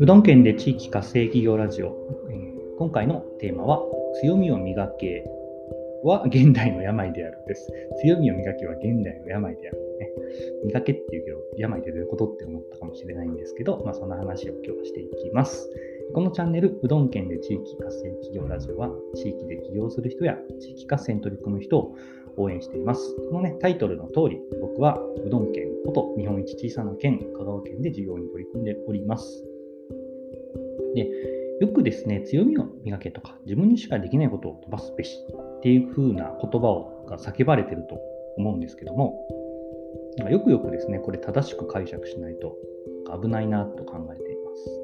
うどん県で地域活性企業ラジオ、え、今回のテーマは強みを磨けは現代の病であるです。強みを磨けは現代の病である。ね、磨けっていうけど、病ってどういうことって思ったかもしれないんですけど、まあ、そんな話を今日はしていきます。このチャンネル、うどん県で地域活性企業ラジオは、地域で起業する人や地域活性に取り組む人を応援しています。このね、タイトルの通り、僕はうどん県こと日本一小さな県、香川県で事業に取り組んでおります。で、よくですね、強みを磨けとか、自分にしかできないことを飛ばすべしっていう風な言葉をが叫ばれてると思うんですけども、よくよくですね、これ正しく解釈しないと危ないなと考えています。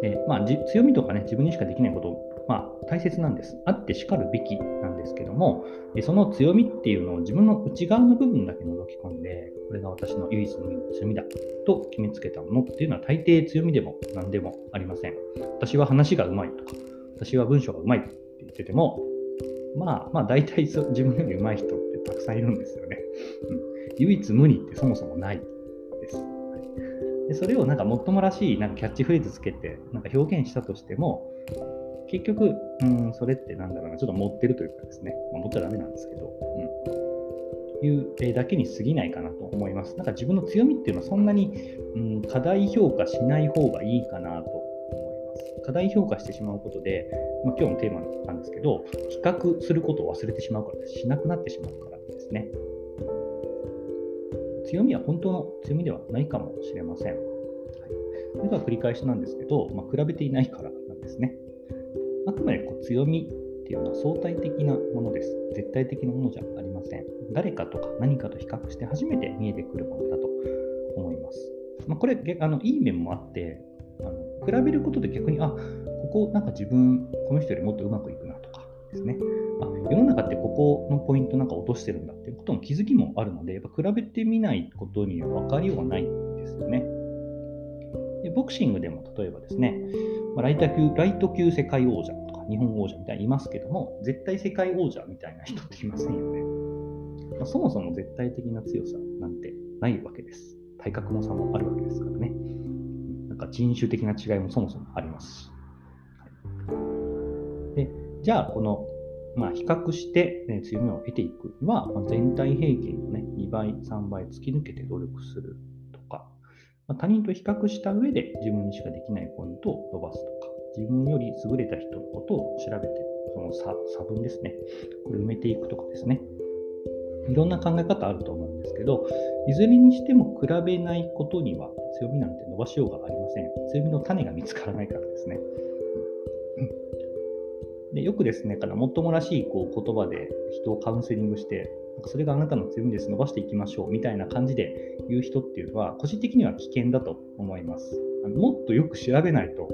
でまあ、強みとかね、自分にしかできないことを、まあ、大切なんです。あってしかるべきなんですけども、その強みっていうのを自分の内側の部分だけ覗き込んで、これが私の唯一無二の強みだと決めつけたものっていうのは大抵強みでも何でもありません。私は話がうまいとか、私は文章がうまいって言ってても、まあまあ大体自分より上手い人ってたくさんいるんですよね。うん、唯一無二ってそもそもないです。でそれをなんかもっともらしいなんかキャッチフレーズつけてなんか表現したとしても結局、うん、それってなんだろうな、ちょっと持ってるというかですね、まあ、持っちゃダメなんですけど、うん、いうえだけに過ぎないかなと思います。なんか自分の強みっていうのはそんなに、うん、過大評価しない方がいいかなと思います。過大評価してしまうことで、まあ、今日のテーマなんですけど、比較することを忘れてしまうからしなくなってしまうからですね。強みは本当の強みではないかもしれません。はい、それでは繰り返しなんですけど、まあ、比べていないからなんですね。あくまでこう強みっていうのは相対的なものです。絶対的なものじゃありません。誰かとか何かと比較して初めて見えてくるものだと思います。まあ、これあの、いい面もあって、あの比べることで逆に、あここなんか自分、この人よりもっとうまくいくなとかですね。あ世の中ってここのポイントなんか落としてるんだっていうことの気づきもあるので、やっぱ比べてみないことには分かりようがないんですよね。でボクシングでも例えばですね、ライト級ライト級世界王者日本王者みたいにいますけども、絶対世界王者みたいな人っていませんよね。まあ、そもそも絶対的な強さなんてないわけです。体格の差もあるわけですからね。なんか人種的な違いもそもそもありますし。はい、でじゃあ、この、まあ、比較して、ね、強みを得ていくには、まあ、全体平均をね、2倍、3倍突き抜けて努力するま他人と比較した上で自分にしかできないポイントを伸ばすと、自分より優れた人のことを調べて、その差差分ですね、これ埋めていくとかですね、いろんな考え方あると思うんですけど、いずれにしても比べないことには強みなんて伸ばしようがありません。強みの種が見つからないからですね。でよくですね、からもっともらしいこう言葉で人をカウンセリングして、それがあなたの強みです、伸ばしていきましょうみたいな感じで言う人っていうのは、個人的には危険だと思います。もっとよく調べないと、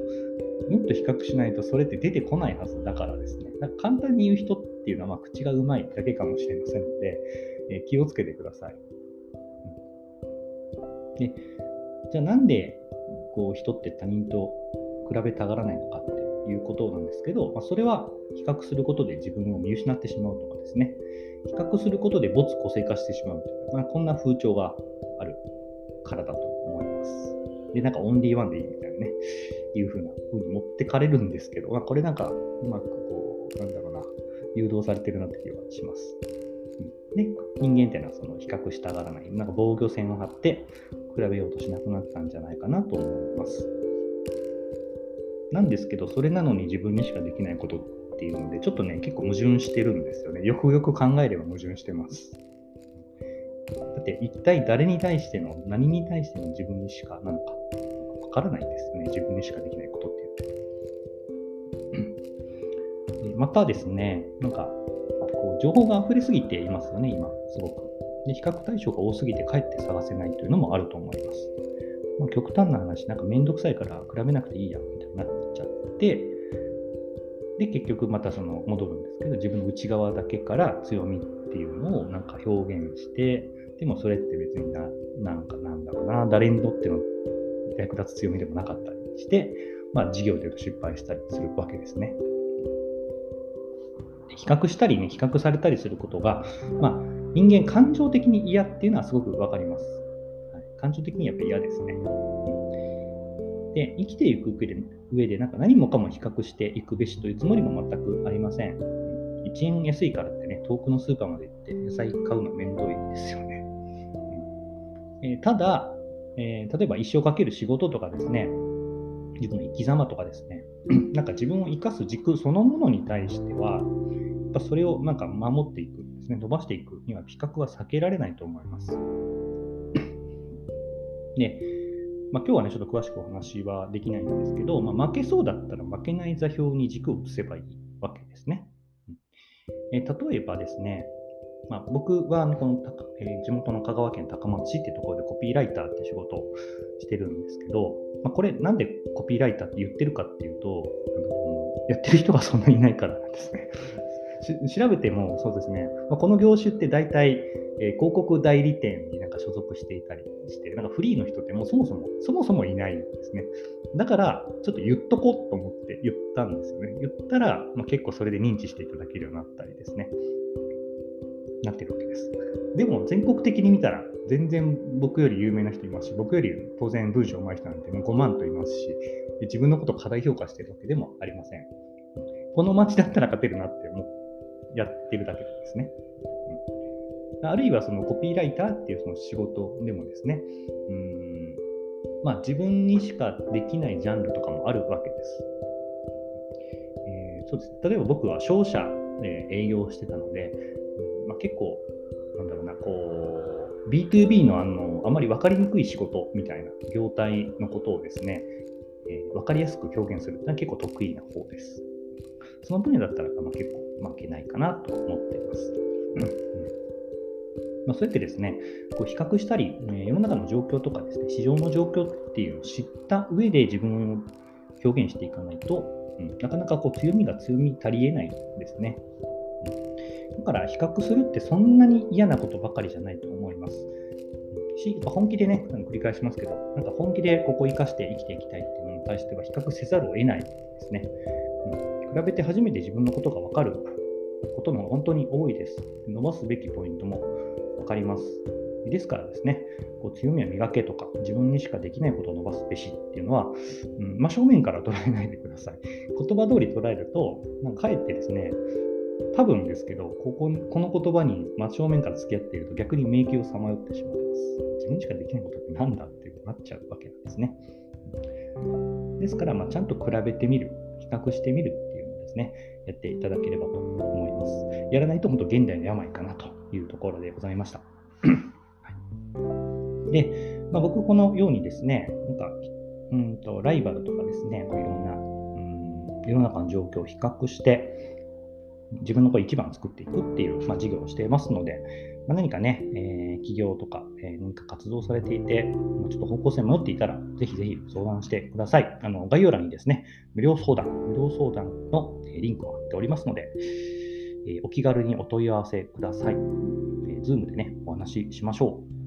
もっと比較しないとそれって出てこないはずだからですね。か簡単に言う人っていうのは、まあ、口がうまいだけかもしれませんので、えー、気をつけてください。うん、でじゃあなんでこう人って他人と比べたがらないのかっていうことなんですけど、まあ、それは比較することで自分を見失ってしまうとかですね、比較することで没個性化してしまうという、まあ、こんな風潮があるからだと思います。で、なんかオンリーワンでいいみたいなね、いうふうな風に持ってかれるんですけど、まあ、これなんかうまくこう、なんだろうな、誘導されてるなって気はします。で、人間っていうのはその比較したがらない、なんか防御線を張って比べようとしなくなったんじゃないかなと思います。なんですけど、それなのに自分にしかできないことっていうので、ちょっとね、結構矛盾してるんですよね。よくよく考えれば矛盾してます。だって、一体誰に対しての、何に対しての自分にしかなのか、からないんですね。自分にしかできないことって言って。またですね、なんか、こう情報が溢れすぎていますよね、今、すごく。で比較対象が多すぎてかえって探せないというのもあると思います。まあ、極端な話、なんかめんどくさいから比べなくていいやみたいになっちゃって、で、結局またその戻るんですけど、自分の内側だけから強みっていうのをなんか表現して、でもそれって別にな、なんかなんだろうな、誰にとっての役立つ強みでもなかったりして、まあ事業で言うと失敗したりするわけですね。比較したりね、比較されたりすることが、まあ、人間感情的に嫌っていうのはすごくわかります。はい、感情的にやっぱり嫌ですね。で、生きていく上で、上でなんか何もかも比較していくべしというつもりも全くありません。1円安いからってね、遠くのスーパーまで行って野菜買うの面倒いですよね。えー、ただ、えー、例えば一生かける仕事とかですね、自分の生き様とかですね、なんか自分を生かす軸そのものに対しては、やっぱそれをなんか守っていくですね、伸ばしていくには比較は避けられないと思います。で、まあ、今日はね、ちょっと詳しくお話はできないんですけど、まあ、負けそうだったら負けない座標に軸を移せばいいわけですね。えー、例えばですね、まあ、僕はこの、えー、地元の香川県高松市ってところでコピーライターって仕事をしてるんですけど、まあ、これなんでコピーライターって言ってるかっていうと、やってる人がそんなにいないからなんですね。調べてもそうですね、まあ、この業種って大体、えー、広告代理店になんか所属していたりして、なんかフリーの人ってもうそもそも、そもそもいないんですね。だから、ちょっと言っとこうと思って言ったんですよね。言ったら、まあ、結構それで認知していただけるようになったりですね。なってるわけです。でも全国的に見たら全然僕より有名な人いますし、僕より当然文章上手い人なんてもう5万といますし、自分のことを過大評価してるわけでもありません。この街だったら勝てるなって思ってやってるだけですね。うん、あるいはそのコピーライターっていうその仕事でもですね、うんまあ、自分にしかできないジャンルとかもあるわけです。えー、そうです例えば僕は商社で営業してたので、まあ、結構、なんだろうな、こう、B2B のあの、あまり分かりにくい仕事みたいな業態のことをですね、えー、分かりやすく表現するってのは結構得意な方です。その分野だったら、まあ、結構負けないかなと思っています。まあ、そうやってですね、こう比較したり、え世の中の状況とかですね、市場の状況っていうのを知った上で自分を表現していかないと、うん、なかなかこう強みが強み足りえないですね。だから比較するってそんなに嫌なことばかりじゃないと思います。し、本気でね、繰り返しますけど、なんか本気でここ生かして生きていきたいっていうのに対しては比較せざるを得ないですね。うん、比べて初めて自分のことが分かることの本当に多いです。伸ばすべきポイントも分かります。ですからですね、こう強みを磨けとか、自分にしかできないことを伸ばすべしっていうのは、うんまあ、正面から捉えないでください。言葉通り捉えると、なんかかえってですね、多分ですけど、こここの言葉に真正面から付き合っていると逆に迷宮をさまよってしまいます。自分しかできないことって何だってなっちゃうわけなんですね。ですから、まあ、ちゃんと比べてみる、比較してみるっていうのをですね、やっていただければと思います。やらないと本当現代の病かなというところでございました。で、まあ、僕このようにですね、なんかうんとライバルとかですね、こういろんな、うん、世の中の状況を比較して、自分の声一番作っていくっていう、まあ、事業をしていますので、まあ、何かね、えー、企業とか、えー、何か活動されていて、ちょっと方向性迷っていたら、ぜひぜひ相談してください。あの概要欄にですね、無料相談、無料相談のリンクを貼っておりますので、えー、お気軽にお問い合わせください。えー、Zoom でね、お話ししましょう。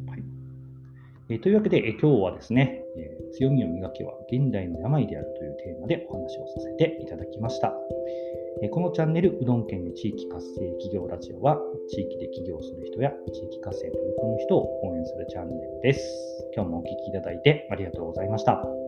え、というわけで、え今日はですね、え強みを磨けは現代の病であるというテーマでお話をさせていただきました。えこのチャンネル、うどん県の地域活性企業ラジオは、地域で起業する人や地域活性に取り組む人を応援するチャンネルです。今日もお聴きいただいてありがとうございました。